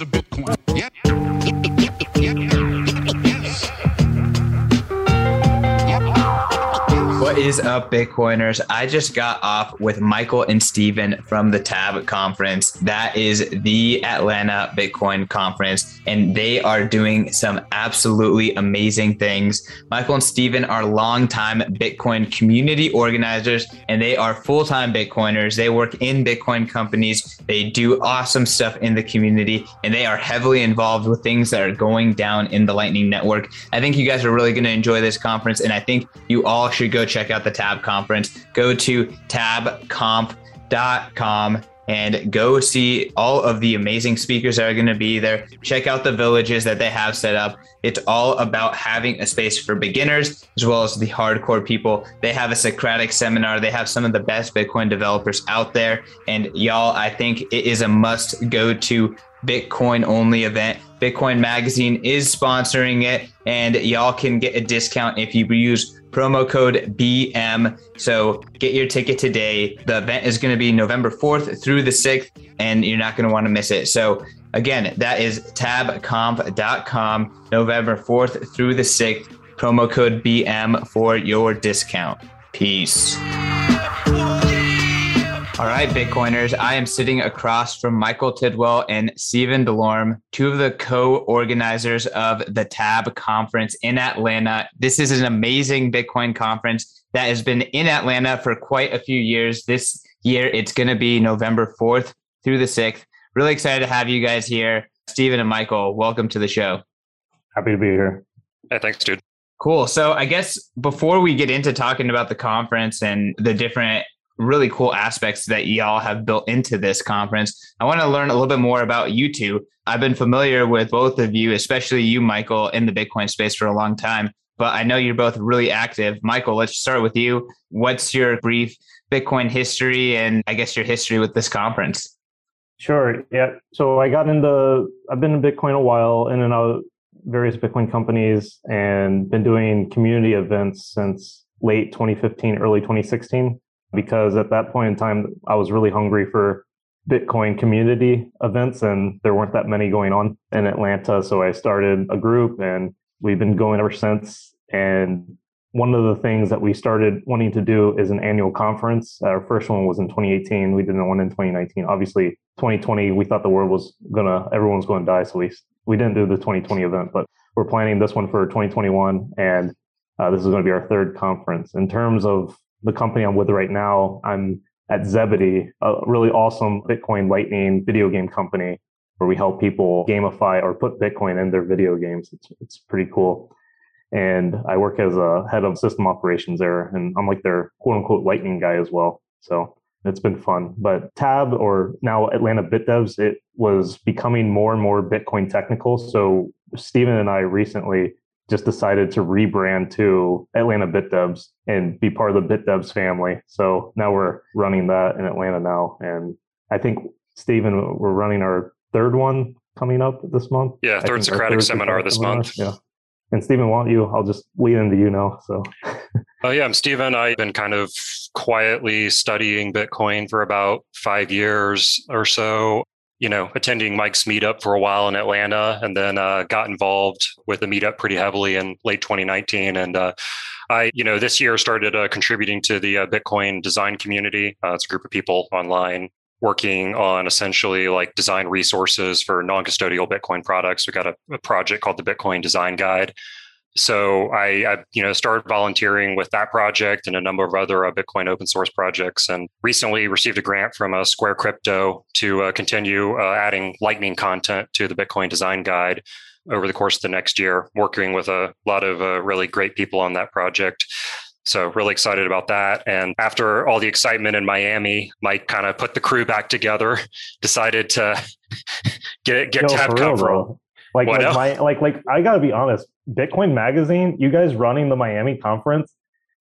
a Bitcoin. Yeah. Is up, Bitcoiners? I just got off with Michael and Steven from the TAB conference. That is the Atlanta Bitcoin conference, and they are doing some absolutely amazing things. Michael and Steven are longtime Bitcoin community organizers, and they are full time Bitcoiners. They work in Bitcoin companies, they do awesome stuff in the community, and they are heavily involved with things that are going down in the Lightning Network. I think you guys are really going to enjoy this conference, and I think you all should go check out the Tab conference. Go to tabconf.com and go see all of the amazing speakers that are going to be there. Check out the villages that they have set up. It's all about having a space for beginners as well as the hardcore people. They have a Socratic seminar. They have some of the best Bitcoin developers out there. And y'all, I think it is a must go to Bitcoin only event. Bitcoin Magazine is sponsoring it, and y'all can get a discount if you use promo code BM. So get your ticket today. The event is going to be November 4th through the 6th, and you're not going to want to miss it. So again, that is tabconf.com, November 4th through the 6th. Promo code BM for your discount. Peace. All right, Bitcoiners. I am sitting across from Michael Tidwell and Stephen Delorme, two of the co organizers of the TAB conference in Atlanta. This is an amazing Bitcoin conference that has been in Atlanta for quite a few years. This year, it's going to be November 4th through the 6th. Really excited to have you guys here. Stephen and Michael, welcome to the show. Happy to be here. Hey, thanks, dude. Cool. So, I guess before we get into talking about the conference and the different really cool aspects that y'all have built into this conference. I want to learn a little bit more about you two. I've been familiar with both of you, especially you, Michael, in the Bitcoin space for a long time, but I know you're both really active. Michael, let's start with you. What's your brief Bitcoin history and I guess your history with this conference? Sure. Yeah. So I got into, I've been in Bitcoin a while in and out various Bitcoin companies and been doing community events since late 2015, early 2016 because at that point in time, I was really hungry for Bitcoin community events, and there weren't that many going on in Atlanta. So I started a group, and we've been going ever since. And one of the things that we started wanting to do is an annual conference. Our first one was in 2018. We did one in 2019. Obviously, 2020, we thought the world was gonna, everyone was going to die, so we we didn't do the 2020 event, but we're planning this one for 2021, and uh, this is going to be our third conference. In terms of the company I'm with right now, I'm at Zebedee, a really awesome Bitcoin Lightning video game company where we help people gamify or put Bitcoin in their video games. It's, it's pretty cool. And I work as a head of system operations there, and I'm like their quote unquote lightning guy as well. So it's been fun. But Tab or now Atlanta BitDevs, it was becoming more and more Bitcoin technical. So Stephen and I recently just decided to rebrand to Atlanta BitDevs and be part of the BitDevs family. So now we're running that in Atlanta now. And I think, Stephen, we're running our third one coming up this month. Yeah, third Socratic third seminar this month. Yeah. And Steven, want you? I'll just lead into you now. So. Oh yeah, I'm Stephen. I've been kind of quietly studying Bitcoin for about five years or so you know, attending Mike's meetup for a while in Atlanta, and then uh, got involved with the meetup pretty heavily in late 2019. And uh, I, you know, this year started uh, contributing to the uh, Bitcoin design community. Uh, it's a group of people online working on essentially like design resources for non-custodial Bitcoin products. We got a, a project called the Bitcoin Design Guide, so I, I, you know, started volunteering with that project and a number of other uh, Bitcoin open source projects, and recently received a grant from uh, Square Crypto to uh, continue uh, adding Lightning content to the Bitcoin Design Guide over the course of the next year. Working with a lot of uh, really great people on that project. So really excited about that. And after all the excitement in Miami, Mike kind of put the crew back together, decided to get get Tab cover. Like, like my like like I gotta be honest, Bitcoin Magazine, you guys running the Miami conference,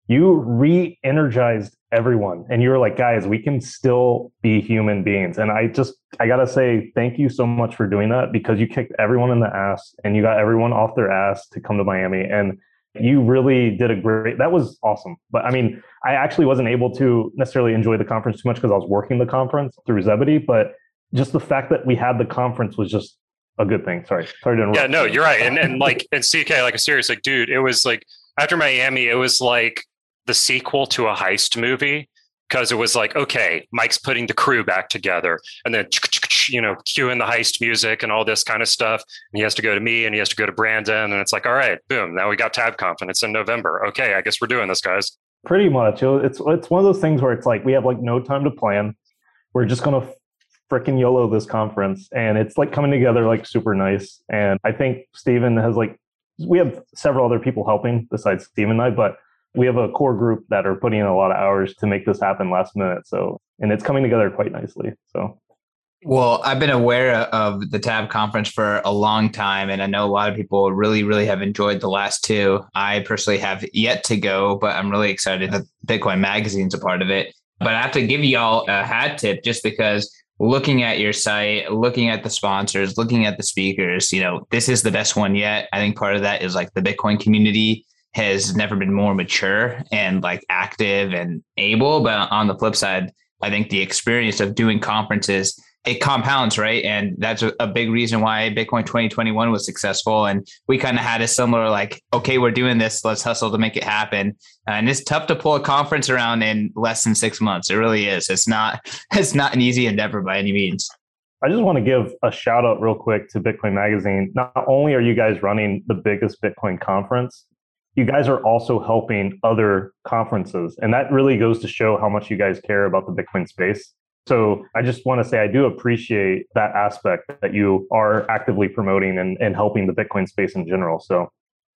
you re-energized everyone, and you were like, guys, we can still be human beings. And I just I gotta say thank you so much for doing that because you kicked everyone in the ass and you got everyone off their ass to come to Miami. And you really did a great that was awesome. But i mean i actually wasn't able to necessarily enjoy the conference too much because i was working the conference through zebedee but just the fact that we had the conference was just a good thing. Sorry, sorry to interrupt. Yeah, no, you're right. And and like and CK, like a serious, like dude, it was like after Miami, it was like the sequel to a heist movie because it was like, okay, Mike's putting the crew back together, and then you know, cueing the heist music and all this kind of stuff. And he has to go to me, and he has to go to Brandon, and it's like, all right, boom, now we got TabConf, and it's in November. Okay, I guess we're doing this, guys. Pretty much. It's it's one of those things where it's like we have like no time to plan. We're just gonna freaking YOLO this conference, and it's like coming together like super nice. And I think Steven has like we have several other people helping besides Steven and I, but we have a core group that are putting in a lot of hours to make this happen last minute. So, and it's coming together quite nicely. So, well, I've been aware of the TAB conference for a long time, and I know a lot of people really, really have enjoyed the last two. I personally have yet to go, but I'm really excited that Bitcoin Magazine's a part of it. But I have to give y'all a hat tip just because looking at your site, looking at the sponsors, looking at the speakers, you know, this is the best one yet. I think part of that is like the Bitcoin community has never been more mature and like active and able. But on the flip side, I think the experience of doing conferences it compounds, right? And that's a, big reason why Bitcoin 2021 was successful. And we kind of had a similar like, okay, we're doing this, let's hustle to make it happen. Uh, and it's tough to pull a conference around in less than six months. It really is. It's not it's not an easy endeavor by any means. I just want to give a shout out real quick to Bitcoin Magazine. Not only are you guys running the biggest Bitcoin conference, you guys are also helping other conferences. And that really goes to show how much you guys care about the Bitcoin space. So I just want to say I do appreciate that aspect that you are actively promoting and, and helping the Bitcoin space in general. So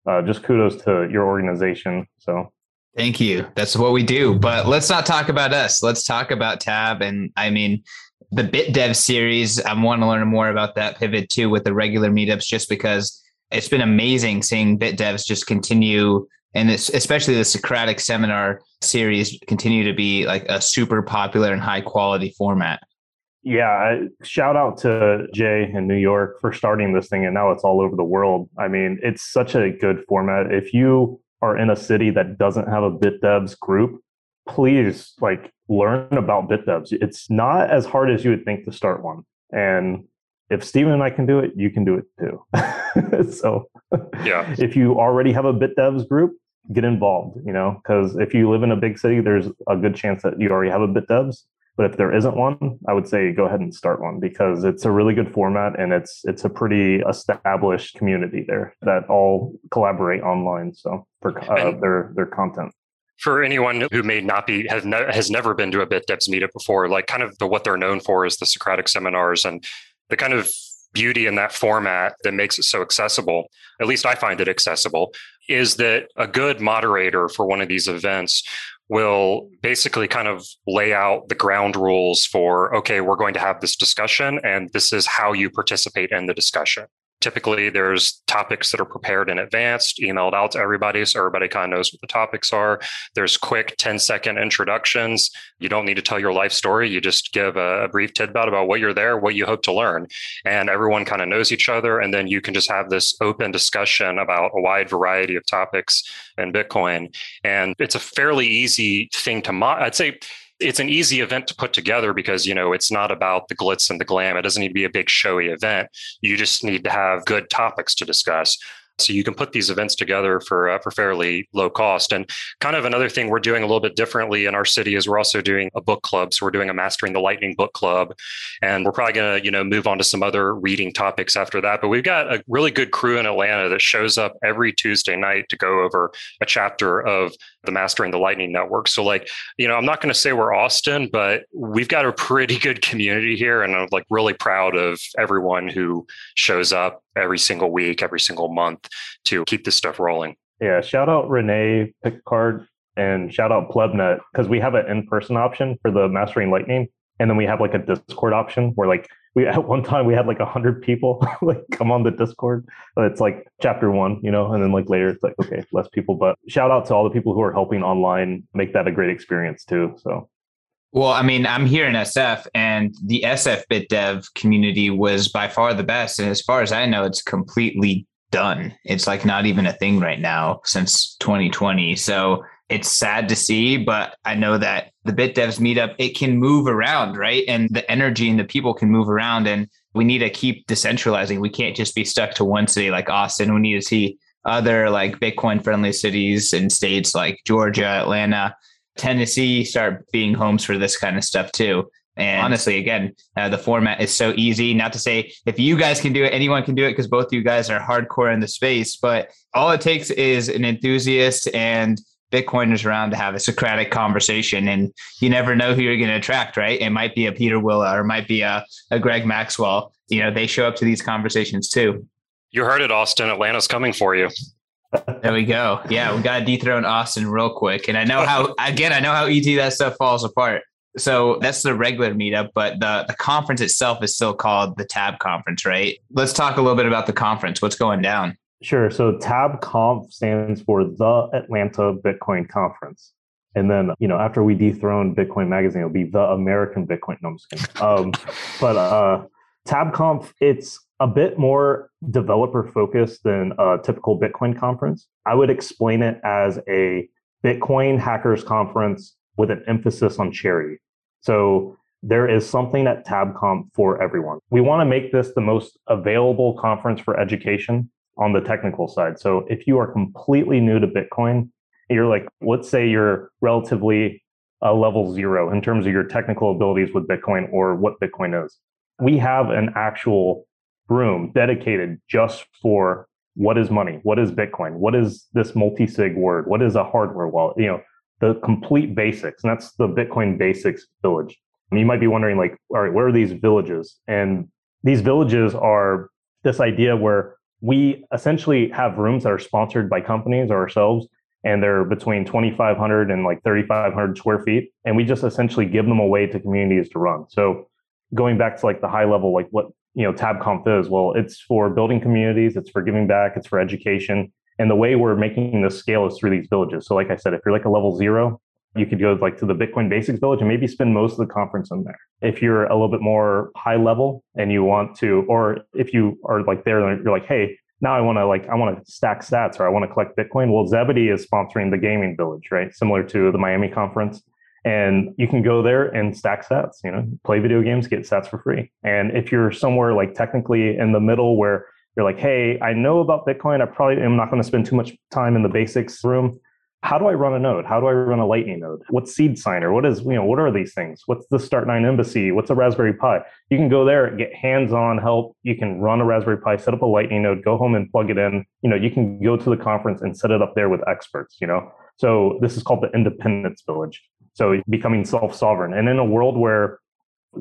uh, just kudos to your organization. So thank you. That's what we do. But let's not talk about us. Let's talk about Tab. And I mean, the BitDev series, I want to learn more about that pivot too with the regular meetups, just because it's been amazing seeing BitDevs just continue and especially the Socratic seminar series continue to be like a super popular and high quality format. Yeah, shout out to Jay in New York for starting this thing, and now it's all over the world. I mean, it's such a good format. If you are in a city that doesn't have a BitDevs group, please like learn about BitDevs. It's not as hard as you would think to start one, and if Steven and I can do it, you can do it too. so, yeah, if you already have a BitDevs group, get involved. You know, because if you live in a big city, there's a good chance that you already have a BitDevs. But if there isn't one, I would say go ahead and start one because it's a really good format and it's it's a pretty established community there that all collaborate online. So for uh, their their content for anyone who may not be has, ne- has never been to a BitDevs meetup before, like kind of the what they're known for is the Socratic seminars and the kind of beauty in that format that makes it so accessible, at least I find it accessible, is that a good moderator for one of these events will basically kind of lay out the ground rules for okay, we're going to have this discussion, and this is how you participate in the discussion. Typically, there's topics that are prepared in advance, emailed out to everybody so everybody kind of knows what the topics are. There's quick 10 second introductions. You don't need to tell your life story. You just give a, brief tidbit about what you're there, what you hope to learn. And everyone kind of knows each other. And then you can just have this open discussion about a wide variety of topics in Bitcoin. And it's a fairly easy thing to, mo- I'd say, it's an easy event to put together because you know it's not about the glitz and the glam. It doesn't need to be a big showy event. You just need to have good topics to discuss so you can put these events together for uh, for fairly low cost. And kind of another thing we're doing a little bit differently in our city is we're also doing a book club. So we're doing a Mastering the Lightning book club, and we're probably going to you know move on to some other reading topics after that. But we've got a really good crew in Atlanta that shows up every Tuesday night to go over a chapter of the Mastering the Lightning network. So like you know I'm not going to say we're Austin, but we've got a pretty good community here, and I'm like really proud of everyone who shows up every single week, every single month to keep this stuff rolling. Yeah, shout out René Pickhardt and shout out Plebnet because we have an in-person option for the Mastering Lightning, and then we have like a Discord option where like we at one time we had like a hundred people like come on the Discord. It's like chapter one, you know, and then like later it's like okay, less people. But shout out to all the people who are helping online make that a great experience too. So well, I mean, I'm here in SF, and the SF Bit Dev community was by far the best. And as far as I know, it's completely done. It's like not even a thing right now since 2020. So it's sad to see, but I know that the Bit Devs meetup, it can move around, right? And the energy and the people can move around. And we need to keep decentralizing. We can't just be stuck to one city like Austin. We need to see other like Bitcoin friendly cities and states like Georgia, Atlanta, Tennessee start being homes for this kind of stuff too. And honestly, again, uh, the format is so easy. Not to say if you guys can do it, anyone can do it because both of you guys are hardcore in the space. But all it takes is an enthusiast and Bitcoiners around to have a Socratic conversation. And you never know who you're going to attract, right? It might be a Pieter Wuille or it might be a, a Greg Maxwell. You know, they show up to these conversations too. You heard it, Austin. Atlanta's coming for you. There we go. Yeah, we got to dethrone Austin real quick. And I know how, again, I know how easy that stuff falls apart. So that's the regular meetup, but the, the conference itself is still called the TAB conference, right? Let's talk a little bit about the conference. What's going down? Sure. So TAB Conf stands for the Atlanta Bitcoin Conference. And then, you know, after we dethrone Bitcoin Magazine, it'll be the American Bitcoin. No, I'm just kidding. Um, but uh, TAB Conf, it's a bit more developer focused than a typical Bitcoin conference. I would explain it as a Bitcoin hackers conference with an emphasis on charity. So there is something at TabConf for everyone. We want to make this the most available conference for education on the technical side. So if you are completely new to Bitcoin, you're like, let's say you're relatively a level zero in terms of your technical abilities with Bitcoin or what Bitcoin is. We have an actual room dedicated just for what is money? What is Bitcoin? What is this multi-sig word? What is a hardware wallet? You know, the complete basics. And that's the Bitcoin basics village. And you might be wondering, like, all right, where are these villages? And these villages are this idea where we essentially have rooms that are sponsored by companies or ourselves, and they're between 2,500 and like 3,500 square feet. And we just essentially give them away to communities to run. So going back to like the high level, like what, you know, TabConf is, well, it's for building communities, it's for giving back, it's for education. And the way we're making this scale is through these villages. So like I said, if you're like a level zero, you could go like to the Bitcoin Basics Village and maybe spend most of the conference in there. If you're a little bit more high level and you want to, or if you are like there, you're like, hey, now I want to like I want to stack sats or I want to collect Bitcoin. Well, Zebedee is sponsoring the gaming village, right? Similar to the Miami conference. And you can go there and stack sats, you know, play video games, get sats for free. And if you're somewhere like technically in the middle where you're like, hey, I know about Bitcoin. I probably am not going to spend too much time in the basics room how do I run a node? How do I run a Lightning node? What's SeedSigner? What is, you know, what are these things? What's the Start9 Embassy? What's a Raspberry Pi? You can go there and get hands-on help. You can run a Raspberry Pi, set up a Lightning node, go home and plug it in. You know, you can go to the conference and set it up there with experts, you know. So this is called the Independence Village. So becoming self-sovereign. And in a world where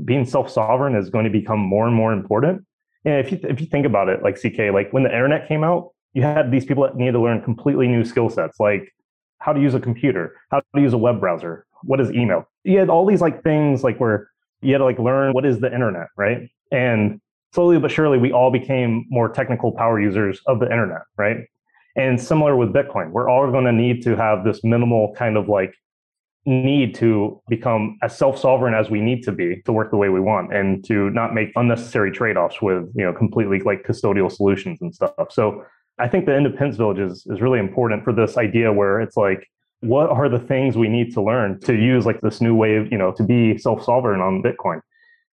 being self-sovereign is going to become more and more important. And if you if you think about it, like CK, like when the internet came out, you had these people that needed to learn completely new skill sets, like how to use a computer, how to use a web browser, what is email. You had all these like things like where you had to like learn what is the internet, right? And slowly but surely we all became more technical power users of the internet, right? And similar with Bitcoin, we're all going to need to have this minimal kind of like need to become as self-sovereign as we need to be to work the way we want and to not make unnecessary trade-offs with you know completely like custodial solutions and stuff so I think the Independence Village is, is really important for this idea where it's like, what are the things we need to learn to use like this new way you know, to be self-sovereign on Bitcoin?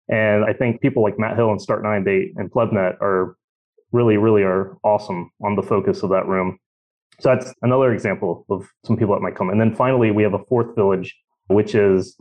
And I think people like Matt Hill and Start9 they and Plebnet are really, really are awesome on the focus of that room. So that's another example of some people that might come. And then finally, we have a fourth village, which is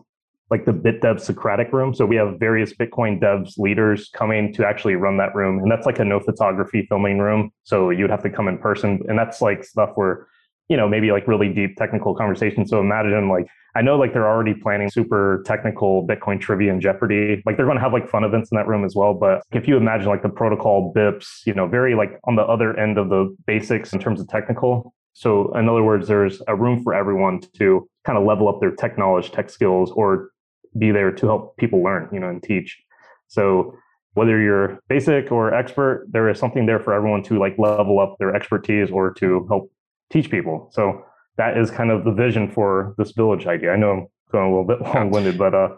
like the BitDev Socratic room. So we have various Bitcoin devs leaders coming to actually run that room. And that's like a no photography filming room. So you'd have to come in person. And that's like stuff where, you know, maybe like really deep technical conversation. So imagine like, I know like they're already planning super technical Bitcoin trivia and Jeopardy. Like they're going to have like fun events in that room as well. But if you imagine like the protocol BIPs, you know, very like on the other end of the basics in terms of technical. So in other words, there's a room for everyone to kind of level up their tech knowledge, tech skills, or be there to help people learn, you know, and teach. So whether you're basic or expert, there is something there for everyone to like level up their expertise or to help teach people. So that is kind of the vision for this village idea. I know I'm going a little bit long winded, but uh,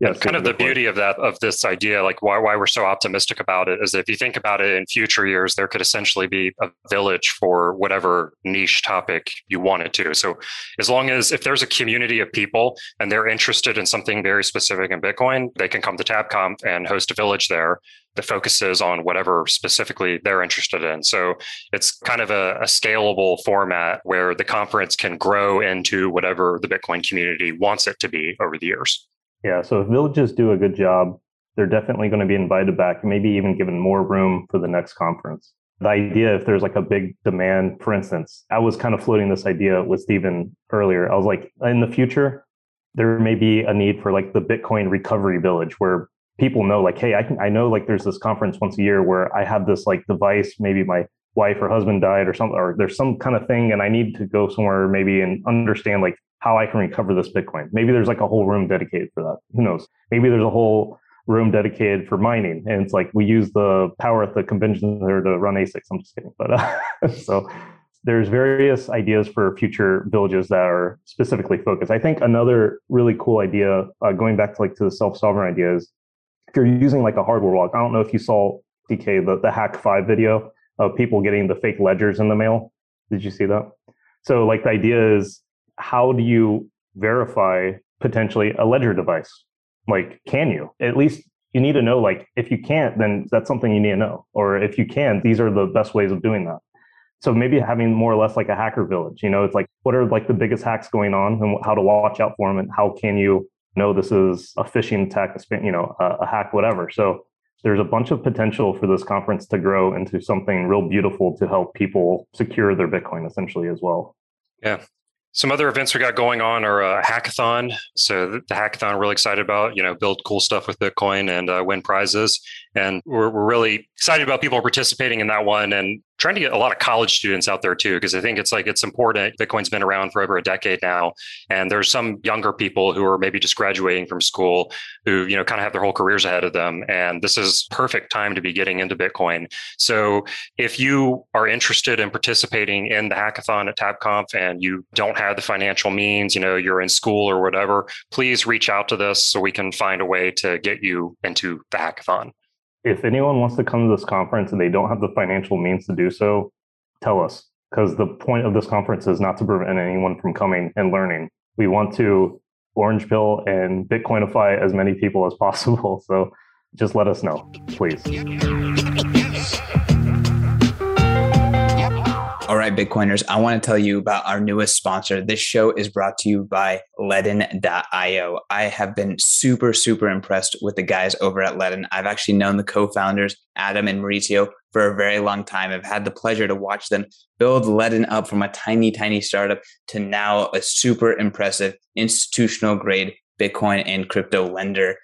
yeah, kind of the beauty of that of this idea, like why why we're so optimistic about it, is if you think about it in future years, there could essentially be a village for whatever niche topic you want it to. So as long as if there's a community of people and they're interested in something very specific in Bitcoin, they can come to TabConf and host a village there that focuses on whatever specifically they're interested in. So it's kind of a, a scalable format where the conference can grow into whatever the Bitcoin community wants it to be over the years. Yeah, so if villages do a good job, they're definitely going to be invited back, maybe even given more room for the next conference. The idea, if there's like a big demand, for instance, I was kind of floating this idea with Stephen earlier. I was like, in the future, there may be a need for like the Bitcoin recovery village where people know, like, hey, I can, I know like there's this conference once a year where I have this like device, maybe my wife or husband died or something, or there's some kind of thing, and I need to go somewhere maybe and understand like how I can recover this Bitcoin. Maybe there's like a whole room dedicated for that. Who knows? Maybe there's a whole room dedicated for mining. And it's like we use the power at the convention center to run ASICs. I'm just kidding. But uh, so there's various ideas for future villages that are specifically focused. I think another really cool idea, uh, going back to like to the self-sovereign ideas, if you're using like a hardware wallet, I don't know if you saw CK the, the Hak5 video of people getting the fake ledgers in the mail. Did you see that? So like the idea is how do you verify potentially a ledger device? Like, can you? At least you need to know, like, if you can't, then that's something you need to know. Or if you can, these are the best ways of doing that. So maybe having more or less like a hacker village, you know, it's like, what are like the biggest hacks going on and how to watch out for them and how can you know this is a phishing attack, you know, a, a hack, whatever. So there's a bunch of potential for this conference to grow into something real beautiful to help people secure their Bitcoin essentially as well. Yeah. Some other events we got going on are a hackathon. So the, the hackathon, really excited about, you know, build cool stuff with Bitcoin and uh, win prizes. And we're, we're really excited about people participating in that one and trying to get a lot of college students out there too, because I think it's like it's important. Bitcoin's been around for over a decade now, and there's some younger people who are maybe just graduating from school who you know kind of have their whole careers ahead of them, and this is perfect time to be getting into Bitcoin. So if you are interested in participating in the hackathon at TabConf and you don't have the financial means, you know you're in school or whatever, please reach out to this so we can find a way to get you into the hackathon if anyone wants to come to this conference and they don't have the financial means to do so, tell us because the point of this conference is not to prevent anyone from coming and learning. We want to orange pill and Bitcoinify as many people as possible. So just let us know, please. All right, Bitcoiners, I want to tell you about our newest sponsor. This show is brought to you by Ledn.io. I have been super, super impressed with the guys over at Ledn. I've actually known the co founders, Adam and Maurizio, for a very long time. I've had the pleasure to watch them build Ledn up from a tiny, tiny startup to now a super impressive institutional grade Bitcoin and crypto lender.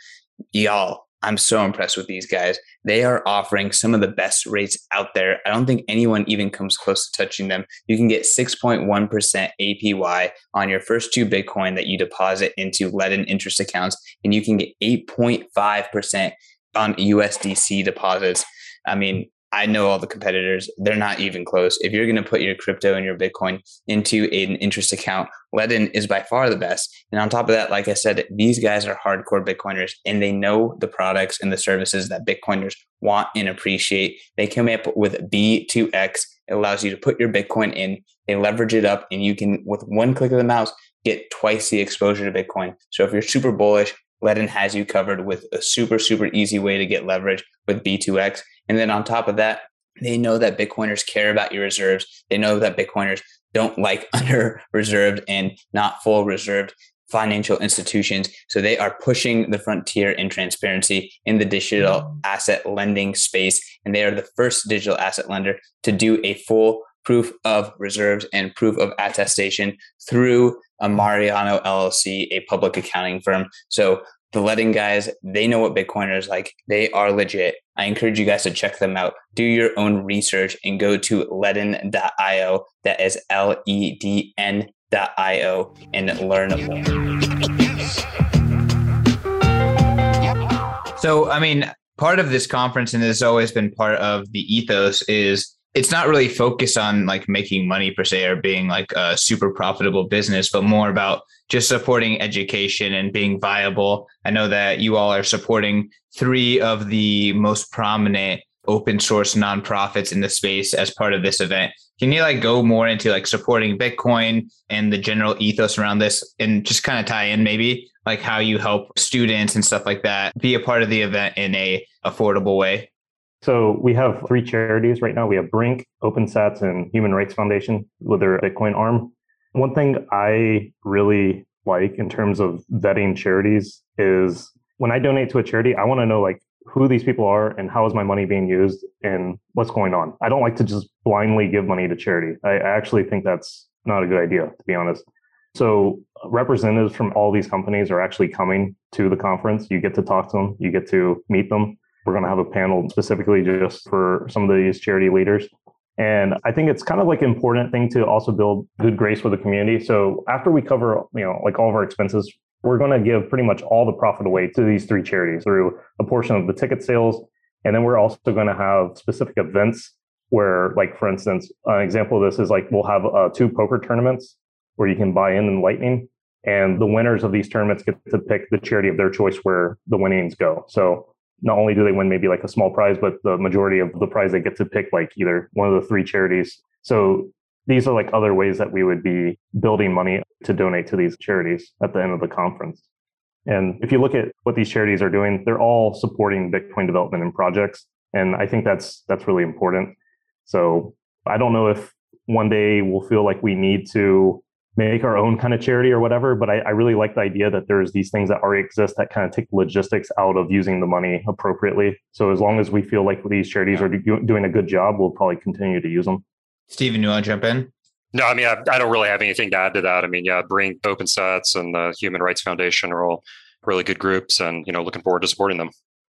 Y'all, I'm so impressed with these guys. They are offering some of the best rates out there. I don't think anyone even comes close to touching them. You can get 6.1% APY on your first two Bitcoin that you deposit into Ledn interest accounts, and you can get 8.5% on USDC deposits. I mean, I know all the competitors. They're not even close. If you're going to put your crypto and your Bitcoin into an interest account, Ledn is by far the best. And on top of that, like I said, these guys are hardcore Bitcoiners and they know the products and the services that Bitcoiners want and appreciate. They came up with B2X. It allows you to put your Bitcoin in, they leverage it up, and you can, with one click of the mouse, get twice the exposure to Bitcoin. So if you're super bullish, Ledn has you covered with a super, super easy way to get leverage with B2X. And then on top of that, they know that Bitcoiners care about your reserves. They know that Bitcoiners don't like under reserved and not full reserved financial institutions. So they are pushing the frontier in transparency in the digital asset lending space. And they are the first digital asset lender to do a full proof of reserves and proof of attestation through Armanino LLC, a public accounting firm. So the Ledn guys, they know what Bitcoiners like. They are legit. I encourage you guys to check them out. Do your own research and go to ledn.io. That is L E D N.io and learn more. So, I mean, part of this conference, and this has always been part of the ethos, is it's not really focused on like making money per se or being like a super profitable business, but more about just supporting education and being viable. I know that you all are supporting three of the most prominent open source nonprofits in the space as part of this event. Can you like go more into like supporting Bitcoin and the general ethos around this and just kind of tie in maybe like how you help students and stuff like that be a part of the event in a affordable way? So we have three charities right now. We have Brink, OpenSats, and Human Rights Foundation with their Bitcoin arm. One thing I really like in terms of vetting charities is when I donate to a charity, I want to know like who these people are and how is my money being used and what's going on. I don't like to just blindly give money to charity. I, actually think that's not a good idea, to be honest. So representatives from all these companies are actually coming to the conference. You get to talk to them, you get to meet them. We're going to have a panel specifically just for some of these charity leaders. And I think it's kind of like an important thing to also build good grace with the community. So after we cover, you know, like all of our expenses, we're going to give pretty much all the profit away to these three charities through a portion of the ticket sales. And then we're also going to have specific events where, like, for instance, an example of this is like we'll have uh, two poker tournaments where you can buy in in Lightning. And the winners of these tournaments get to pick the charity of their choice where the winnings go. So not only do they win maybe like a small prize, but the majority of the prize they get to pick like either one of the three charities. So these are like other ways that we would be building money to donate to these charities at the end of the conference. And if you look at what these charities are doing, they're all supporting Bitcoin development and projects. And I think that's that's really important. So I don't know if one day we'll feel like we need to make our own kind of charity or whatever. But I, I, really like the idea that there's these things that already exist that kind of take logistics out of using the money appropriately. So as long as we feel like these charities are do, doing a good job, we'll probably continue to use them. Steven, you want to jump in? No, I mean, I, I don't really have anything to add to that. I mean, yeah, Brink OpenSats and the Human Rights Foundation are all really good groups and, you know, looking forward to supporting them.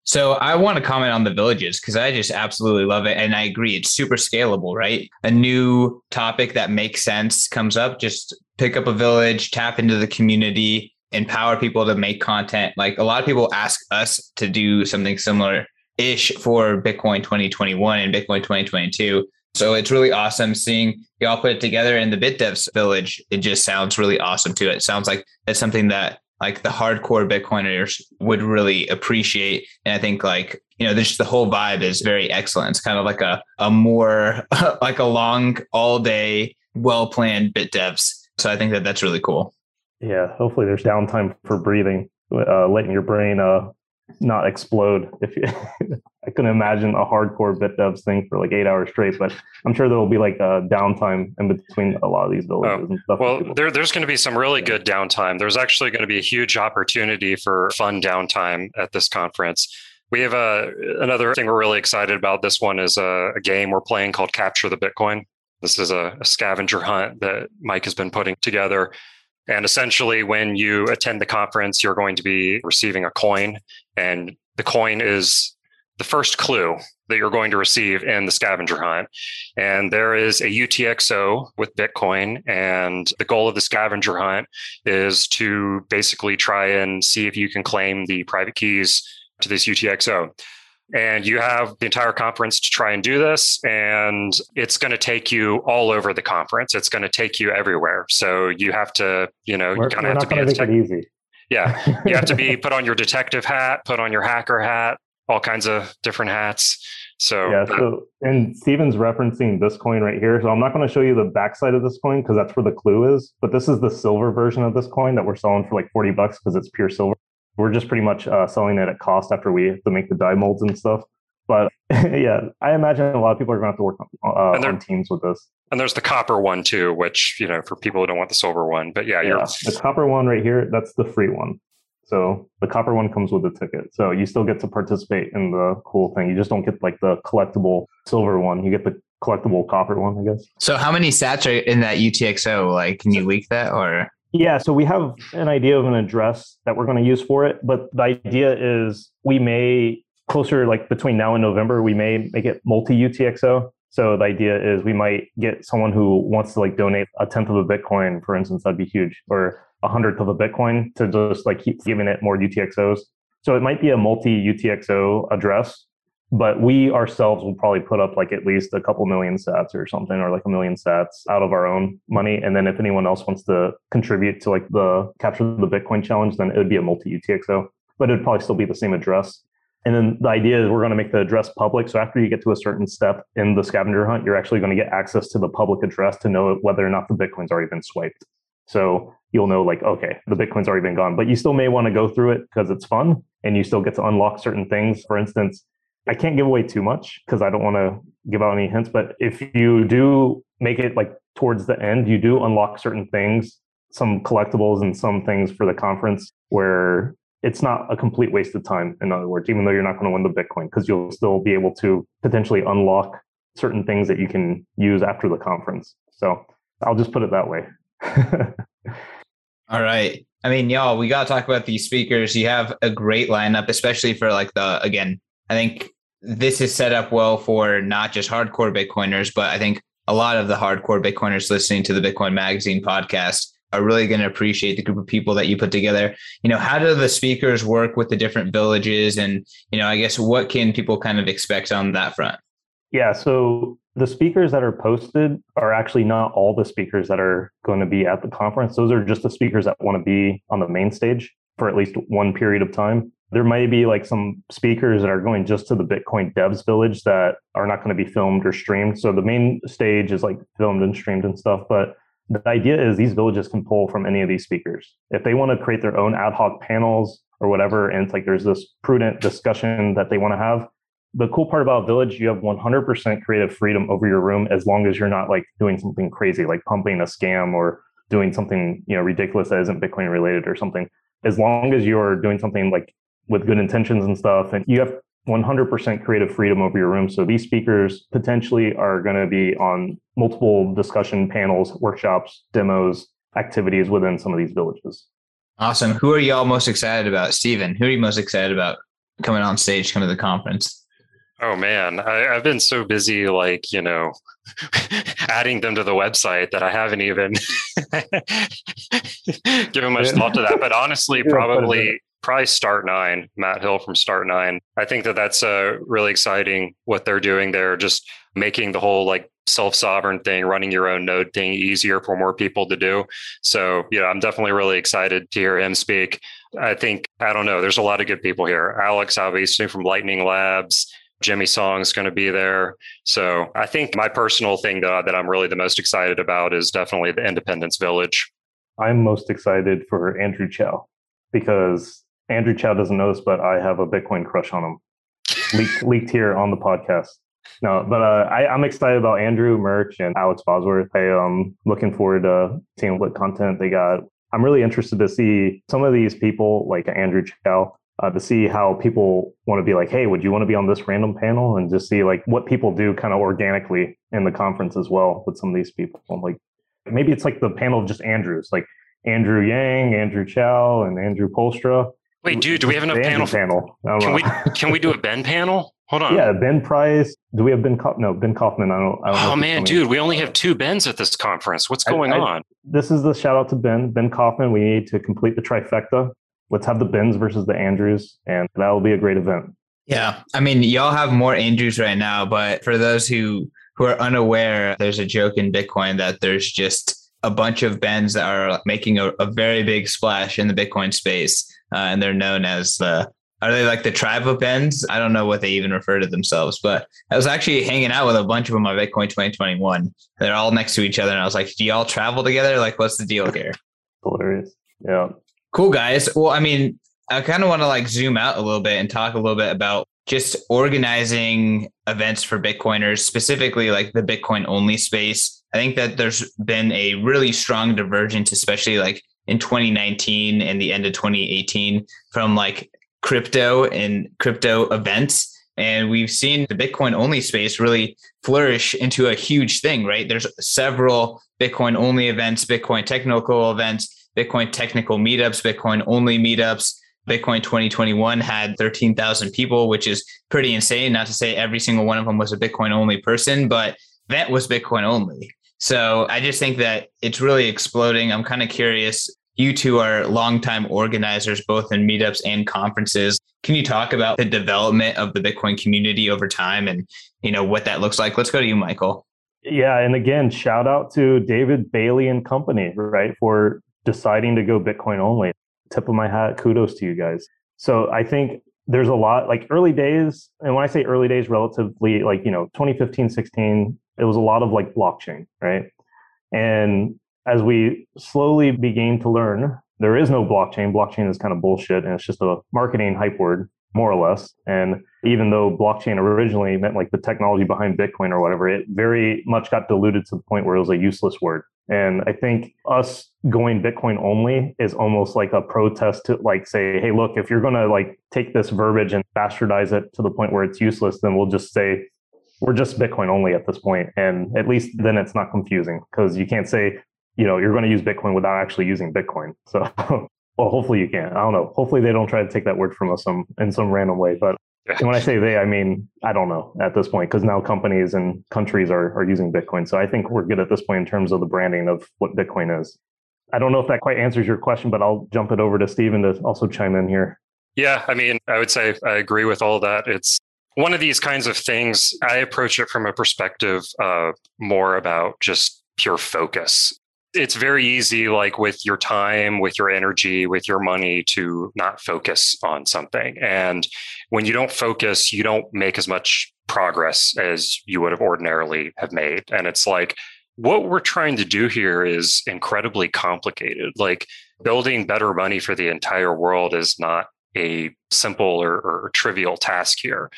So I want to comment on the villages because I just absolutely love it. And I agree, it's super scalable, right? A new topic that makes sense comes up, just pick up a village, tap into the community, empower people to make content. Like a lot of people ask us to do something similar ish for Bitcoin 2021 and Bitcoin 2022. So it's really awesome seeing y'all put it together in the BitDevs village. It just sounds really awesome too. It sounds like it's something that like the hardcore Bitcoiners would really appreciate. And I think like, you know, this the whole vibe is very excellent. It's kind of like a a more like a long all day, well planned bit devs. So I think that that's really cool. Yeah, hopefully there's downtime for breathing, uh, letting your brain uh, not explode. If you, I couldn't imagine a hardcore bit devs thing for like eight hours straight, but I'm sure there will be like a downtime in between a lot of these villages oh, and stuff. Well, there, there's going to be some really good downtime. There's actually going to be a huge opportunity for fun downtime at this conference. We have a another thing we're really excited about. This one is a, a game we're playing called Capture the Bitcoin. This is a, a scavenger hunt that Mike has been putting together. And essentially, when you attend the conference, you're going to be receiving a coin, and the coin is the first clue that you're going to receive in the scavenger hunt. And there is a UTXO with Bitcoin. And the goal of the scavenger hunt is to basically try and see if you can claim the private keys to this UTXO. And you have the entire conference to try and do this. And it's going to take you all over the conference. It's going to take you everywhere. So you have to, you know, we're, you kind of have to be it easy. Yeah. You have to be put on your detective hat, put on your hacker hat, all kinds of different hats. So yeah. So and Steven's referencing this coin right here. So I'm not going to show you the backside of this coin because that's where the clue is. But this is the silver version of this coin that we're selling for like 40 bucks because it's pure silver. We're just pretty much uh, selling it at cost after we have to make the die molds and stuff. But yeah, I imagine a lot of people are going to have to work on, uh, on teams with this. And there's the copper one too, which you know for people who don't want the silver one. But yeah, yeah, the copper one right here, that's the free one. So the copper one comes with a ticket. So you still get to participate in the cool thing. You just don't get like the collectible silver one. You get the collectible copper one, I guess. So how many sats are in that UTXO? Like, can you leak that or? Yeah, so we have an idea of an address that we're going to use for it, but the idea is we may closer like between now and November, we may make it multi UTXO. So the idea is we might get someone who wants to like donate a tenth of a Bitcoin, for instance, that'd be huge, or a hundredth of a Bitcoin to just like keep giving it more UTXOs. So it might be a multi UTXO address. But we ourselves will probably put up like at least a couple million sats or something or like a million sats out of our own money. And then if anyone else wants to contribute to like the capture the bitcoin challenge then it would be a multi utxo but it'd probably still be the same address. And then the idea is we're going to make the address public. So after you get to a certain step in the scavenger hunt you're actually going to get access to the public address to know whether or not the bitcoin's already been swiped. So you'll know like okay the bitcoin's already been gone but you still may want to go through it because it's fun and you still get to unlock certain things. For instance I can't give away too much because I don't want to give out any hints. But if you do make it like towards the end, you do unlock certain things, some collectibles and some things for the conference where it's not a complete waste of time. In other words, even though you're not going to win the Bitcoin, because you'll still be able to potentially unlock certain things that you can use after the conference. So I'll just put it that way. All right. I mean, y'all, we got to talk about these speakers. You have a great lineup, especially for like the, again, I think this is set up well for not just hardcore Bitcoiners, but I think a lot of the hardcore Bitcoiners listening to the Bitcoin Magazine podcast are really going to appreciate the group of people that you put together. You know, how do the speakers work with the different villages? And, you know, I guess what can people kind of expect on that front? Yeah. So the speakers that are posted are actually not all the speakers that are going to be at the conference. Those are just the speakers that want to be on the main stage for at least one period of time there may be like some speakers that are going just to the Bitcoin devs village that are not going to be filmed or streamed. So the main stage is like filmed and streamed and stuff. But the idea is these villages can pull from any of these speakers. If they want to create their own ad hoc panels or whatever, and it's like there's this prudent discussion that they want to have. The cool part about Village, you have 100% creative freedom over your room as long as you're not like doing something crazy, like pumping a scam or doing something you know ridiculous that isn't Bitcoin related or something. As long as you're doing something like with good intentions and stuff. And you have 100% creative freedom over your room. So these speakers potentially are going to be on multiple discussion panels, workshops, demos, activities within some of these villages. Awesome. Who are y'all most excited about? Steven, who are you most excited about coming on stage, coming to the conference? Oh man, I, have been so busy, like, you know, adding them to the website that I haven't even given much thought to that. But honestly, probably probably Start Nine, Matt Hill from Start Nine. I think that that's uh, really exciting what they're doing there, just making the whole like self sovereign thing, running your own node thing easier for more people to do. So, yeah, I'm definitely really excited to hear him speak. I think, I don't know, there's a lot of good people here. Alex, obviously, from Lightning Labs. Jimmy Song's going to be there. So I think my personal thing that, that I'm really the most excited about is definitely the Independence Village. I'm most excited for Andrew Chow because Andrew Chow doesn't know this, but I have a Bitcoin crush on him. leaked, leaked here on the podcast. No, but uh, I, am excited about Andrew Merch and Alex Bosworth. I am um, looking forward to seeing what content they got. I'm really interested to see some of these people, like Andrew Chow, uh, to see how people want to be like, hey, would you want to be on this random panel? And just see like what people do kind of organically in the conference as well with some of these people. I'm Like maybe it's like the panel of just Andrews, like Andrew Yang, Andrew Chow, and Andrew Poelstra Wait, dude, do we have enough panel? panel? Oh, can we can we do a Ben panel? Hold on. Yeah, Ben Price. Do we have Ben? Co- no, Ben Kaufman. I don't. I don't oh man, dude, we only have two Bens at this conference. What's going I, I, on? This is the shout out to Ben. Ben Kaufman. We need to complete the trifecta. Let's have the Bens versus the Andrews, and that will be a great event. Yeah, I mean, y'all have more Andrews right now, but for those who who are unaware, there's a joke in Bitcoin that there's just a bunch of Bens that are making a, a very big splash in the Bitcoin space uh, and they're known as the are they like the tribe of Bens? I don't know what they even refer to themselves, but I was actually hanging out with a bunch of them on Bitcoin 2021. They're all next to each other, and I was like, "Do y'all travel together? Like, what's the deal here?" Hilarious. Yeah. Cool guys. Well, I mean, I kind of want to like zoom out a little bit and talk a little bit about just organizing events for Bitcoiners, specifically like the Bitcoin only space. I think that there's been a really strong divergence, especially like in 2019 and the end of 2018 from like crypto and crypto events. And we've seen the Bitcoin only space really flourish into a huge thing, right? There's several Bitcoin only events, Bitcoin technical events, Bitcoin technical meetups, Bitcoin only meetups. Bitcoin 2021 had 13,000 people, which is pretty insane. Not to say every single one of them was a Bitcoin only person, but that was Bitcoin only. So I just think that it's really exploding. I'm kind of curious you two are longtime organizers, both in meetups and conferences. Can you talk about the development of the Bitcoin community over time and you know what that looks like? Let's go to you, Michael. Yeah, and again, shout out to David Bailey and company, right, for deciding to go Bitcoin only. Tip of my hat, kudos to you guys. So I think there's a lot like early days, and when I say early days, relatively like you know 2015, 16, it was a lot of like blockchain, right? And as we slowly began to learn, there is no blockchain. Blockchain is kind of bullshit, and it's just a marketing hype word more or less. And even though blockchain originally meant like the technology behind Bitcoin or whatever, it very much got diluted to the point where it was a useless word. And I think us going Bitcoin only is almost like a protest to like say, hey, look, if you're going to like take this verbiage and bastardize it to the point where it's useless, then we'll just say we're just Bitcoin only at this point. And at least then it's not confusing because you can't say, you know, you're going to use Bitcoin without actually using Bitcoin. So well, hopefully you can. I don't know. Hopefully they don't try to take that word from us some in some random way. But when I say they, I mean I don't know at this point because now companies and countries are are using Bitcoin. So I think we're good at this point in terms of the branding of what Bitcoin is. I don't know if that quite answers your question, but I'll jump it over to Stephen to also chime in here. Yeah, I mean, I would say I agree with all that. It's one of these kinds of things. I approach it from a perspective uh, more about just pure focus. It's very easy like with your time with your energy with your money to not focus on something. And when you don't focus you don't make as much progress as you would have ordinarily have made. And it's like what we're trying to do here is incredibly complicated. Like building better money for the entire world is not a simple or, or trivial task here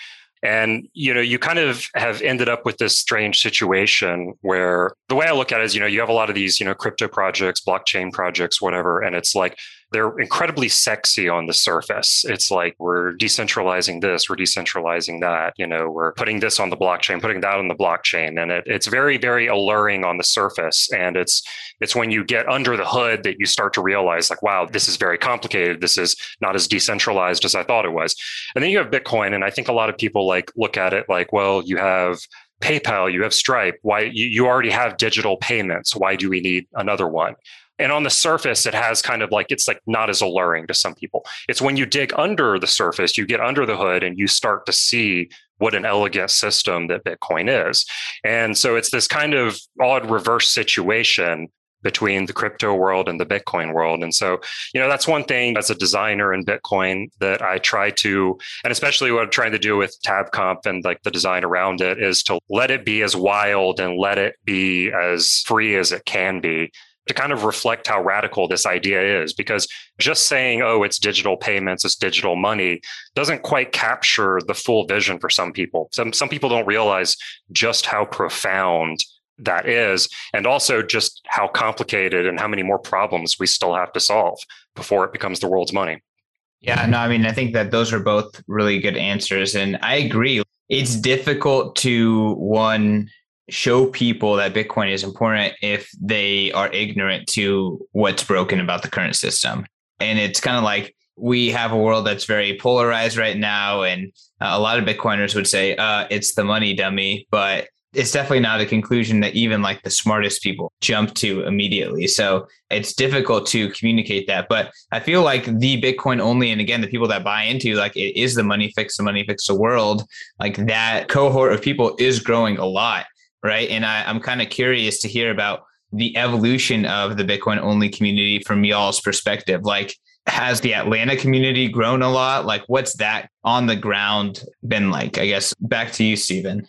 and you know, you kind of have ended up with this strange situation where the way I look at it is, you know, you have a lot of these, you know, crypto projects, blockchain projects, whatever, and it's like they're incredibly sexy on the surface. It's like we're decentralizing this, we're decentralizing that, you know, we're putting this on the blockchain, putting that on the blockchain. And it, it's very, very alluring on the surface. And it's it's when you get under the hood that you start to realize, like, wow, this is very complicated. This is not as decentralized as I thought it was. And then you have Bitcoin. And I think a lot of people like look at it like, well, you have PayPal, you have Stripe. Why you, you already have digital payments? Why do we need another one? And on the surface, it has kind of like it's like not as alluring to some people. It's when you dig under the surface, you get under the hood and you start to see what an elegant system that Bitcoin is. And so it's this kind of odd reverse situation between the crypto world and the Bitcoin world. And so, you know, that's one thing as a designer in Bitcoin that I try to, and especially what I'm trying to do with TabConf and like the design around it is to let it be as wild and let it be as free as it can be to kind of reflect how radical this idea is because just saying oh it's digital payments it's digital money doesn't quite capture the full vision for some people. Some some people don't realize just how profound that is and also just how complicated and how many more problems we still have to solve before it becomes the world's money. Yeah no i mean i think that those are both really good answers and i agree. It's difficult to one show people that Bitcoin is important if they are ignorant to what's broken about the current system. And it's kind of like we have a world that's very polarized right now. And uh, a lot of Bitcoiners would say, uh, it's the money dummy. But it's definitely not a conclusion that even like the smartest people jump to immediately. So it's difficult to communicate that. But I feel like the Bitcoin only, and again, the people that buy into like it is the money fix, the money fix the world, like that cohort of people is growing a lot right? And I, I'm kind of curious to hear about the evolution of the Bitcoin only community from y'all's perspective. Like, has the Atlanta community grown a lot? Like, what's that on the ground been like? I guess back to you, Stephen.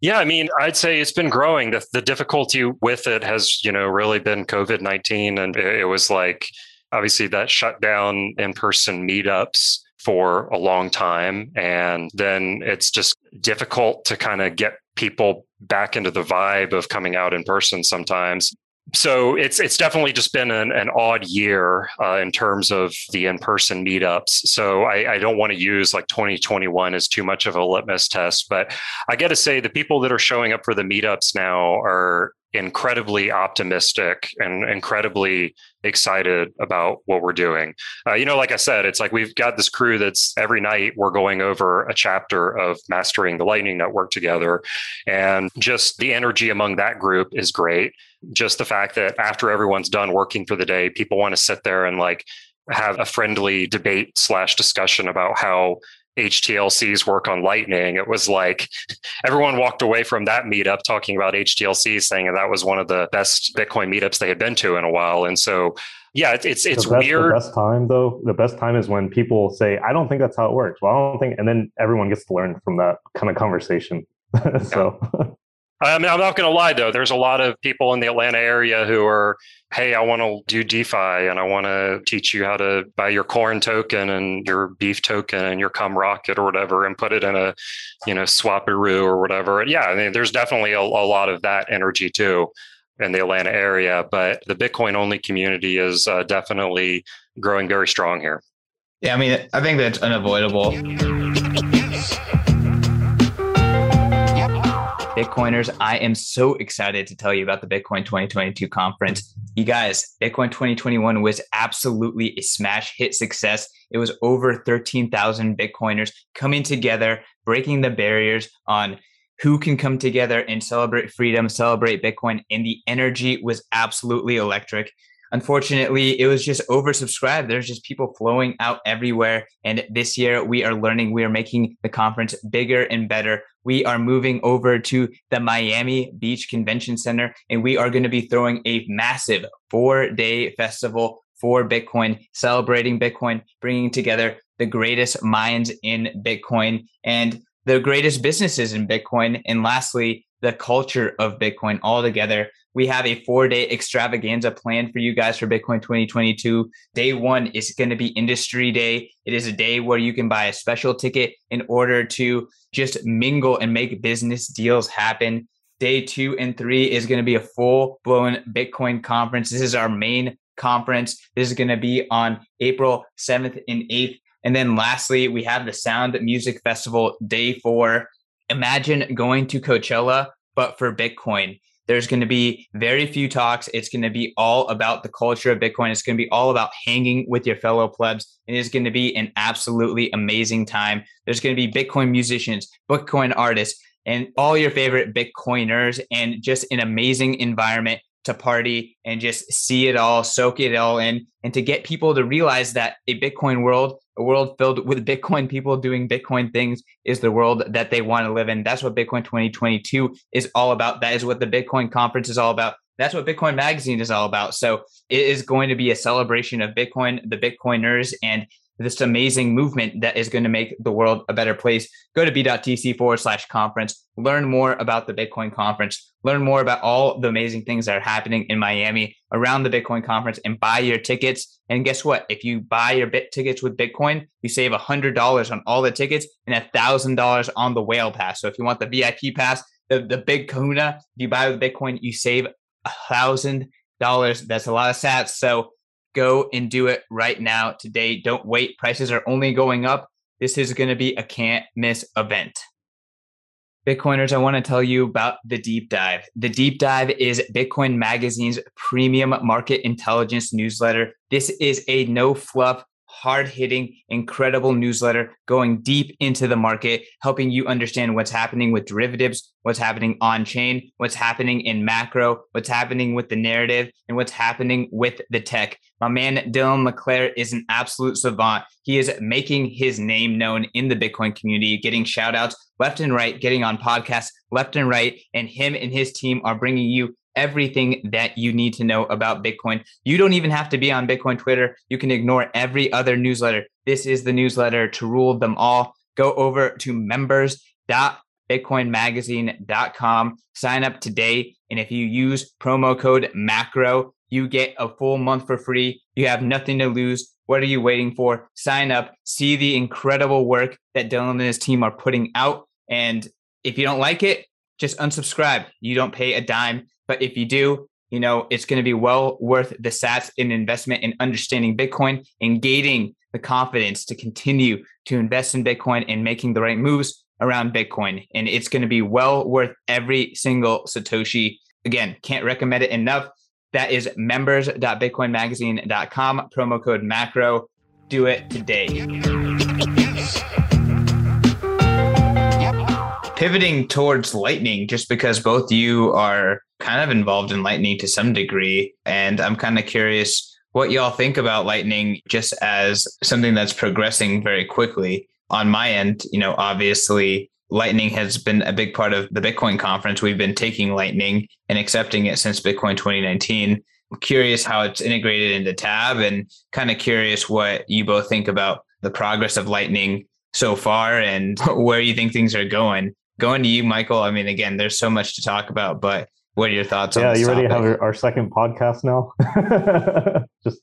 Yeah, I mean, I'd say it's been growing. The, the difficulty with it has, you know, really been COVID 19. And it, it was like, obviously, that shut down in person meetups for a long time. And then it's just difficult to kind of get people back into the vibe of coming out in person sometimes. So it's it's definitely just been an, an odd year uh, in terms of the in person meetups. So I, I don't want to use like 2021 as too much of a litmus test, but I got to say the people that are showing up for the meetups now are incredibly optimistic and incredibly excited about what we're doing. Uh, you know, like I said, it's like we've got this crew that's every night we're going over a chapter of mastering the Lightning Network together. And just the energy among that group is great. Just the fact that after everyone's done working for the day, people want to sit there and like have a friendly debate slash discussion about how HTLCs work on Lightning. It was like everyone walked away from that meetup talking about HTLCs, saying that was one of the best Bitcoin meetups they had been to in a while. And so, yeah, it's it's, it's best, weird. The best time though, the best time is when people say, "I don't think that's how it works." Well, I don't think, and then everyone gets to learn from that kind of conversation. so. I mean, I'm not going to lie though. There's a lot of people in the Atlanta area who are, hey, I want to do DeFi and I want to teach you how to buy your corn token and your beef token and your cum rocket or whatever and put it in a, you know, swaparoo or whatever. And yeah, I mean, there's definitely a, a lot of that energy too in the Atlanta area, but the Bitcoin only community is uh, definitely growing very strong here. Yeah, I mean, I think that's unavoidable. Bitcoiners, I am so excited to tell you about the Bitcoin 2022 conference. You guys, Bitcoin 2021 was absolutely a smash hit success. It was over 13,000 Bitcoiners coming together, breaking the barriers on who can come together and celebrate freedom, celebrate Bitcoin. And the energy was absolutely electric. Unfortunately, it was just oversubscribed. There's just people flowing out everywhere. And this year, we are learning, we are making the conference bigger and better. We are moving over to the Miami Beach Convention Center, and we are going to be throwing a massive four day festival for Bitcoin, celebrating Bitcoin, bringing together the greatest minds in Bitcoin and the greatest businesses in Bitcoin. And lastly, the culture of Bitcoin all together. We have a four day extravaganza planned for you guys for Bitcoin 2022. Day one is going to be industry day. It is a day where you can buy a special ticket in order to just mingle and make business deals happen. Day two and three is going to be a full blown Bitcoin conference. This is our main conference. This is going to be on April 7th and 8th. And then lastly, we have the Sound Music Festival day four. Imagine going to Coachella, but for Bitcoin. There's going to be very few talks. It's going to be all about the culture of Bitcoin. It's going to be all about hanging with your fellow plebs. And It is going to be an absolutely amazing time. There's going to be Bitcoin musicians, Bitcoin artists, and all your favorite Bitcoiners, and just an amazing environment to party and just see it all, soak it all in, and to get people to realize that a Bitcoin world, a world filled with Bitcoin people doing Bitcoin things, is the world that they want to live in. That's what Bitcoin 2022 is all about. That is what the Bitcoin conference is all about. That's what Bitcoin Magazine is all about. So it is going to be a celebration of Bitcoin, the Bitcoiners, and this amazing movement that is going to make the world a better place. Go to b.tc forward slash conference, learn more about the Bitcoin conference, learn more about all the amazing things that are happening in Miami around the Bitcoin conference and buy your tickets. And guess what? If you buy your bit tickets with Bitcoin, you save $100 on all the tickets and $1,000 on the whale pass. So if you want the VIP pass, the, the big kahuna, if you buy with Bitcoin, you save a $1,000. That's a lot of sats. So Go and do it right now today. Don't wait. Prices are only going up. This is going to be a can't miss event. Bitcoiners, I want to tell you about the deep dive. The deep dive is Bitcoin Magazine's premium market intelligence newsletter. This is a no fluff, hard hitting, incredible newsletter going deep into the market, helping you understand what's happening with derivatives, what's happening on chain, what's happening in macro, what's happening with the narrative, and what's happening with the tech. My man Dylan LeClair is an absolute savant. He is making his name known in the Bitcoin community, getting shout outs left and right, getting on podcasts left and right. And him and his team are bringing you everything that you need to know about Bitcoin. You don't even have to be on Bitcoin Twitter. You can ignore every other newsletter. This is the newsletter to rule them all. Go over to members.bitcoinmagazine.com, sign up today. And if you use promo code MACRO, you get a full month for free. You have nothing to lose. What are you waiting for? Sign up, see the incredible work that Dylan and his team are putting out. And if you don't like it, just unsubscribe. You don't pay a dime. But if you do, you know, it's going to be well worth the sats in investment in understanding Bitcoin and gaining the confidence to continue to invest in Bitcoin and making the right moves around Bitcoin. And it's going to be well worth every single Satoshi. Again, can't recommend it enough. That is members.bitcoinmagazine.com, promo code macro. Do it today. Pivoting towards Lightning, just because both you are kind of involved in Lightning to some degree. And I'm kind of curious what y'all think about Lightning just as something that's progressing very quickly. On my end, you know, obviously Lightning has been a big part of the Bitcoin conference. We've been taking Lightning and accepting it since Bitcoin 2019. I'm curious how it's integrated into Tab and kind of curious what you both think about the progress of Lightning so far and where you think things are going. Going to you, Michael. I mean, again, there's so much to talk about, but what are your thoughts on? yeah, on you ready to have our second podcast now? Just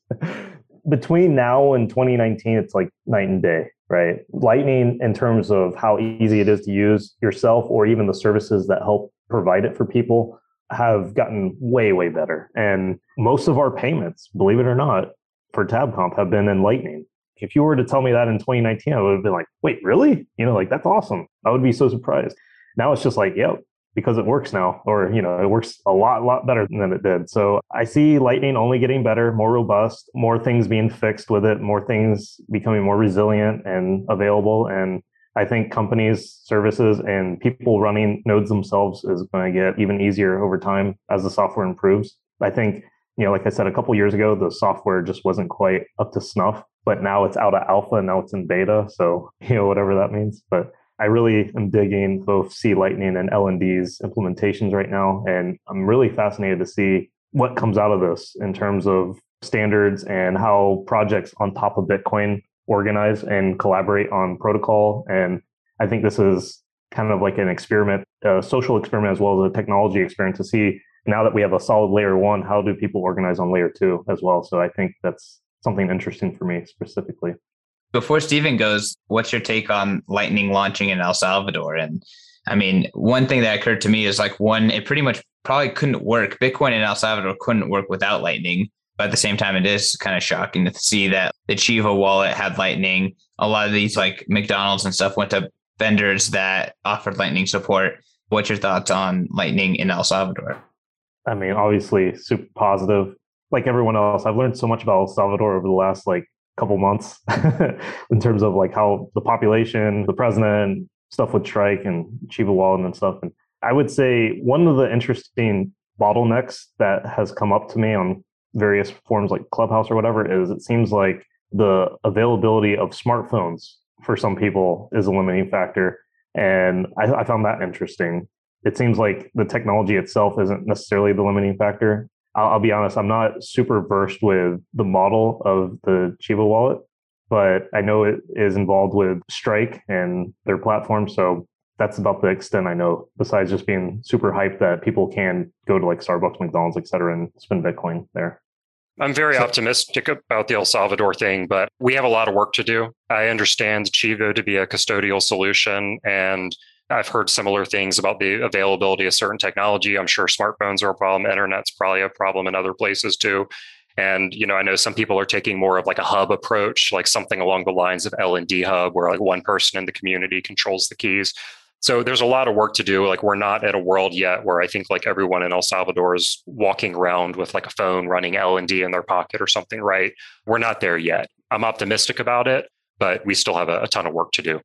between now and 2019, it's like night and day right? Lightning, in terms of how easy it is to use yourself or even the services that help provide it for people, have gotten way, way better. And most of our payments, believe it or not, for TabConf have been in Lightning. If you were to tell me that in 2019, I would have been like, wait, really? You know, like that's awesome. I would be so surprised. Now it's just like, yep, because it works now, or you know, it works a lot, lot better than it did. So I see Lightning only getting better, more robust, more things being fixed with it, more things becoming more resilient and available. And I think companies, services, and people running nodes themselves is going to get even easier over time as the software improves. I think, you know, like I said a couple years ago, the software just wasn't quite up to snuff, but now it's out of alpha, and now it's in beta. So, you know, whatever that means. But I really am digging both C Lightning and LND's implementations right now. And I'm really fascinated to see what comes out of this in terms of standards and how projects on top of Bitcoin organize and collaborate on protocol. And I think this is kind of like an experiment, a social experiment as well as a technology experiment to see now that we have a solid layer one, how do people organize on layer two as well? So I think that's something interesting for me specifically. Before Stephen goes, what's your take on Lightning launching in El Salvador? And I mean, one thing that occurred to me is like one, it pretty much probably couldn't work. Bitcoin in El Salvador couldn't work without Lightning. But at the same time, it is kind of shocking to see that the Chivo wallet had Lightning. A lot of these like McDonald's and stuff went to vendors that offered Lightning support. What's your thoughts on Lightning in El Salvador? I mean, obviously, super positive. Like everyone else, I've learned so much about El Salvador over the last like couple months in terms of like how the population, the president, stuff with Strike and Chivo Wallet and stuff. And I would say one of the interesting bottlenecks that has come up to me on various forms like Clubhouse or whatever is it seems like the availability of smartphones for some people is a limiting factor. And I, I found that interesting. It seems like the technology itself isn't necessarily the limiting factor. I'll, I'll, be honest, I'm not super versed with the model of the Chivo wallet, but I know it is involved with Strike and their platform. So that's about the extent I know, besides just being super hyped that people can go to like Starbucks, McDonald's, et cetera, and spend Bitcoin there. I'm very optimistic about the El Salvador thing, but we have a lot of work to do. I understand Chivo to be a custodial solution and I've heard similar things about the availability of certain technology. I'm sure smartphones are a problem. Internet's probably a problem in other places too. And you know, I know some people are taking more of like a hub approach, like something along the lines of LND hub, where like one person in the community controls the keys. So there's a lot of work to do. Like we're not at a world yet where I think like everyone in El Salvador is walking around with like a phone running LND in their pocket or something, right? We're not there yet. I'm optimistic about it, but we still have a, a ton of work to do.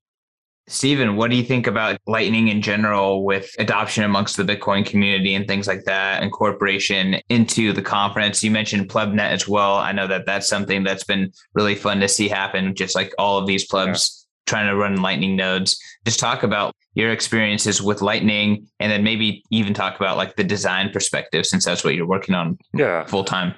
Stephen, what do you think about Lightning in general with adoption amongst the Bitcoin community and things like that, incorporation into the conference? You mentioned PlebNet as well. I know that that's something that's been really fun to see happen, just like all of these plebs yeah. trying to run Lightning nodes. Just talk about your experiences with Lightning and then maybe even talk about like the design perspective since that's what you're working on yeah. full time.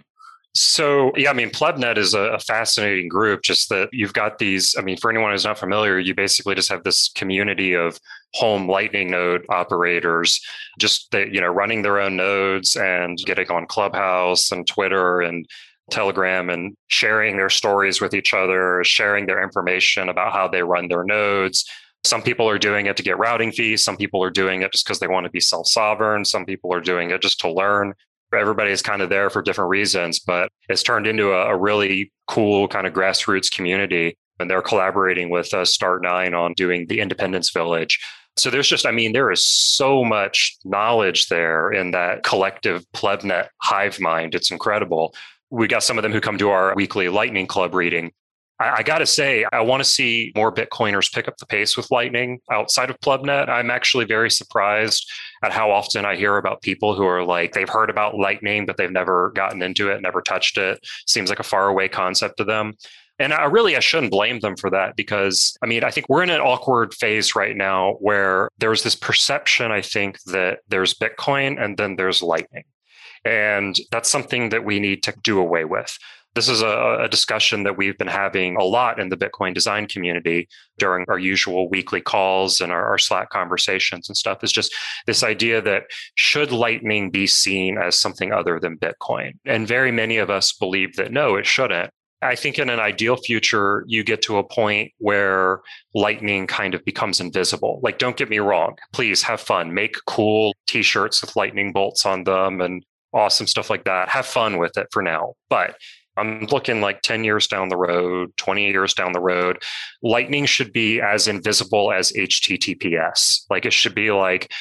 So, yeah, I mean, PlebNet is a, fascinating group. Just that you've got these, I mean, for anyone who's not familiar, you basically just have this community of home Lightning node operators, just that, you know, running their own nodes and getting on Clubhouse and Twitter and Telegram and sharing their stories with each other, sharing their information about how they run their nodes. Some people are doing it to get routing fees. Some people are doing it just because they want to be self sovereign. Some people are doing it just to learn everybody is kind of there for different reasons, but it's turned into a, a really cool kind of grassroots community. And they're collaborating with uh, Start9 on doing the Independence Village. So there's just, I mean, there is so much knowledge there in that collective plebnet hive mind. It's incredible. We got some of them who come to our weekly Lightning Club reading. I, I got to say, I want to see more Bitcoiners pick up the pace with Lightning outside of Plebnet. I'm actually very surprised at how often I hear about people who are like, they've heard about Lightning, but they've never gotten into it, never touched it. Seems like a faraway concept to them. And I really I shouldn't blame them for that because I mean I think we're in an awkward phase right now where there's this perception I think that there's Bitcoin and then there's Lightning. And that's something that we need to do away with. This is a, a, discussion that we've been having a lot in the Bitcoin design community during our usual weekly calls and our, our, Slack conversations and stuff. Is just this idea that should Lightning be seen as something other than Bitcoin? And very many of us believe that no, it shouldn't. I think in an ideal future, you get to a point where lightning kind of becomes invisible. Like, don't get me wrong. Please have fun. Make cool t shirts with lightning bolts on them and awesome stuff like that. Have fun with it for now. But I'm looking like 10 years down the road, 20 years down the road. Lightning should be as invisible as HTTPS. Like, it should be like,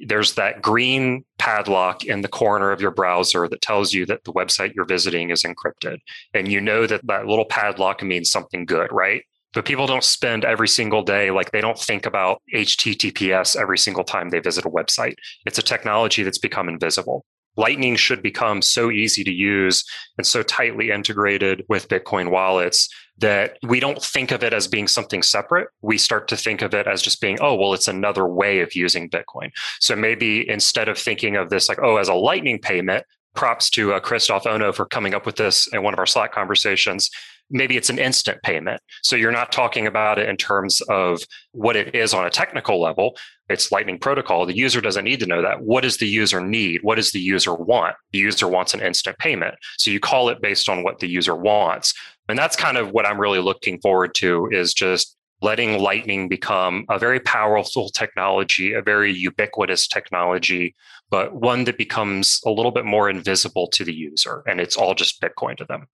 there's that green padlock in the corner of your browser that tells you that the website you're visiting is encrypted. And you know that that little padlock means something good, right? But people don't spend every single day, like they don't think about HTTPS every single time they visit a website. It's a technology that's become invisible. Lightning should become so easy to use and so tightly integrated with Bitcoin wallets that we don't think of it as being something separate. We start to think of it as just being, oh, well, it's another way of using Bitcoin. So maybe instead of thinking of this like, oh, as a lightning payment, props to uh, Christoph Ono for coming up with this in one of our Slack conversations. Maybe it's an instant payment. So you're not talking about it in terms of what it is on a technical level. It's Lightning Protocol. The user doesn't need to know that. What does the user need? What does the user want? The user wants an instant payment. So you call it based on what the user wants. And that's kind of what I'm really looking forward to is just letting Lightning become a very powerful technology, a very ubiquitous technology, but one that becomes a little bit more invisible to the user. And it's all just Bitcoin to them.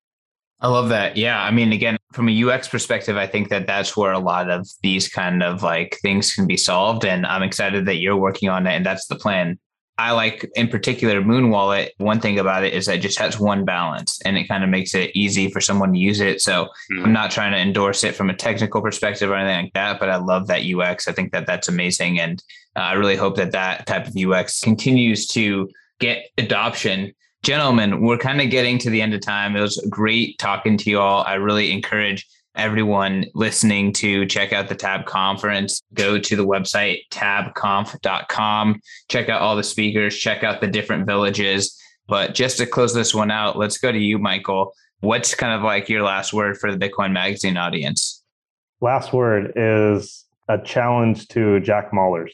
I love that. Yeah. I mean, again, from a UX perspective, I think that that's where a lot of these kind of like things can be solved. And I'm excited that you're working on it. And that's the plan. I like in particular Muun Wallet. One thing about it is that it just has one balance and it kind of makes it easy for someone to use it. So mm-hmm. I'm not trying to endorse it from a technical perspective or anything like that, but I love that UX. I think that that's amazing. And uh, I really hope that that type of UX continues to get adoption. Gentlemen, we're kind of getting to the end of time. It was great talking to you all. I really encourage everyone listening to check out the tab conference. Go to the website tabconf.com check out all the speakers. Check out the different villages. But just to close this one out let's go to you michael. What's kind of like your last word for the bitcoin magazine audience? Last word is a challenge to jack mallers.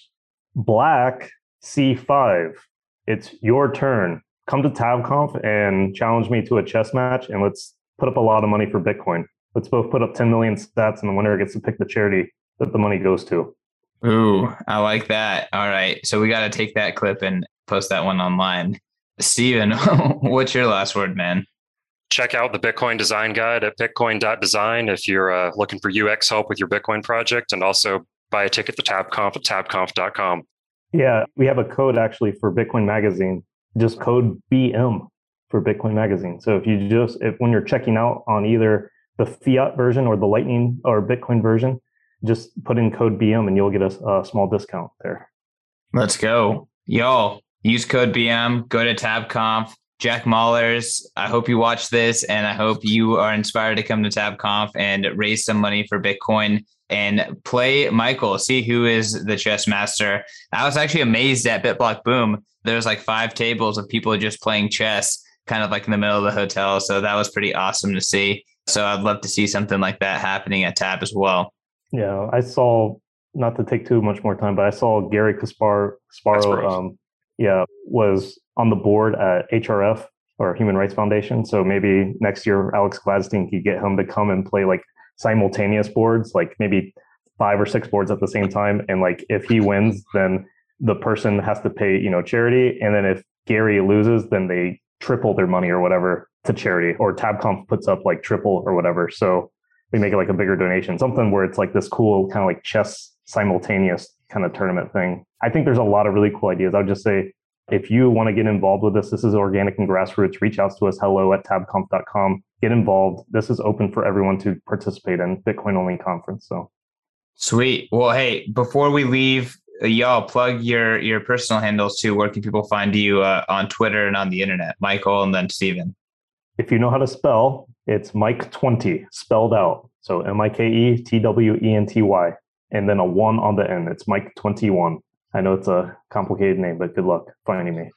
Black c5 it's your turn come to tabconf and challenge me to a chess match and let's put up a lot of money for bitcoin let's both put up 10 million sats and the winner gets to pick the charity that the money goes to. Ooh, I like that. All right. So we got to take that clip and post that one online. Steven, what's your last word, man? Check out the Bitcoin design guide at bitcoin.design if you're uh, looking for UX help with your Bitcoin project and also buy a ticket to TabConf at tabconf.com. Yeah, we have a code actually for Bitcoin Magazine, just code BM for Bitcoin Magazine. So if you just, if when you're checking out on either the fiat version or the Lightning or Bitcoin version, just put in code BM and you'll get a, a small discount there. Let's go. Y'all use code BM, go to TabConf. Jack Mallers, I hope you watch this and I hope you are inspired to come to TabConf and raise some money for Bitcoin and play Michael, see who is the chess master. I was actually amazed at BitBlock Boom. There's like five tables of people just playing chess, kind of like in the middle of the hotel. So that was pretty awesome to see. So I'd love to see something like that happening at Tab as well. Yeah, I saw not to take too much more time, but I saw Gary Kaspar Kasparov, um, yeah, was on the board at HRF or Human Rights Foundation. So maybe next year Alex Gladstein could get him to come and play like simultaneous boards, like maybe five or six boards at the same time. And like if he wins, then the person has to pay, you know, charity. And then if Gary loses, then they triple their money or whatever to charity or tabconf puts up like triple or whatever so we make it like a bigger donation something where it's like this cool kind of like chess simultaneous kind of tournament thing. I think there's a lot of really cool ideas. I would just say if you want to get involved with this, this is organic and grassroots. Reach out to us, hello at tabconf.com. Get involved. This is open for everyone to participate in Bitcoin only conference. So sweet. Well, hey, before we leave, y'all plug your your personal handles too. Where can people find you uh, on Twitter and on the internet? Michael and then Stephen? If you know how to spell, it's Mike Twenty spelled out. So M I K E T W E N T Y, and then a one on the end. It's Mike Twenty One. I know it's a complicated name, but good luck finding me.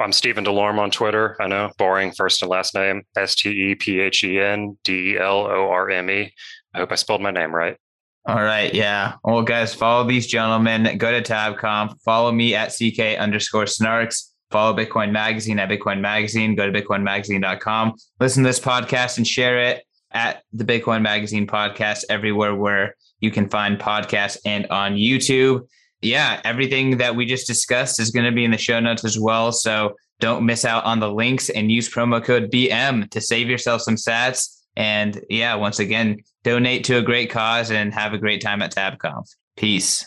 I'm Stephen Delorme on Twitter. I know, boring first and last name. S T E P H E N D E L O R M E. I hope I spelled my name right. All right. Yeah. Well, guys, follow these gentlemen. Go to TabConf. Follow me at CK underscore snarks. Follow Bitcoin Magazine at Bitcoin Magazine. Go to bitcoinmagazine.com. Listen to this podcast and share it at the Bitcoin Magazine podcast everywhere where you can find podcasts and on YouTube. Yeah, everything that we just discussed is going to be in the show notes as well. So don't miss out on the links and use promo code BM to save yourself some sats. And yeah, once again, donate to a great cause and have a great time at TabConf. Peace.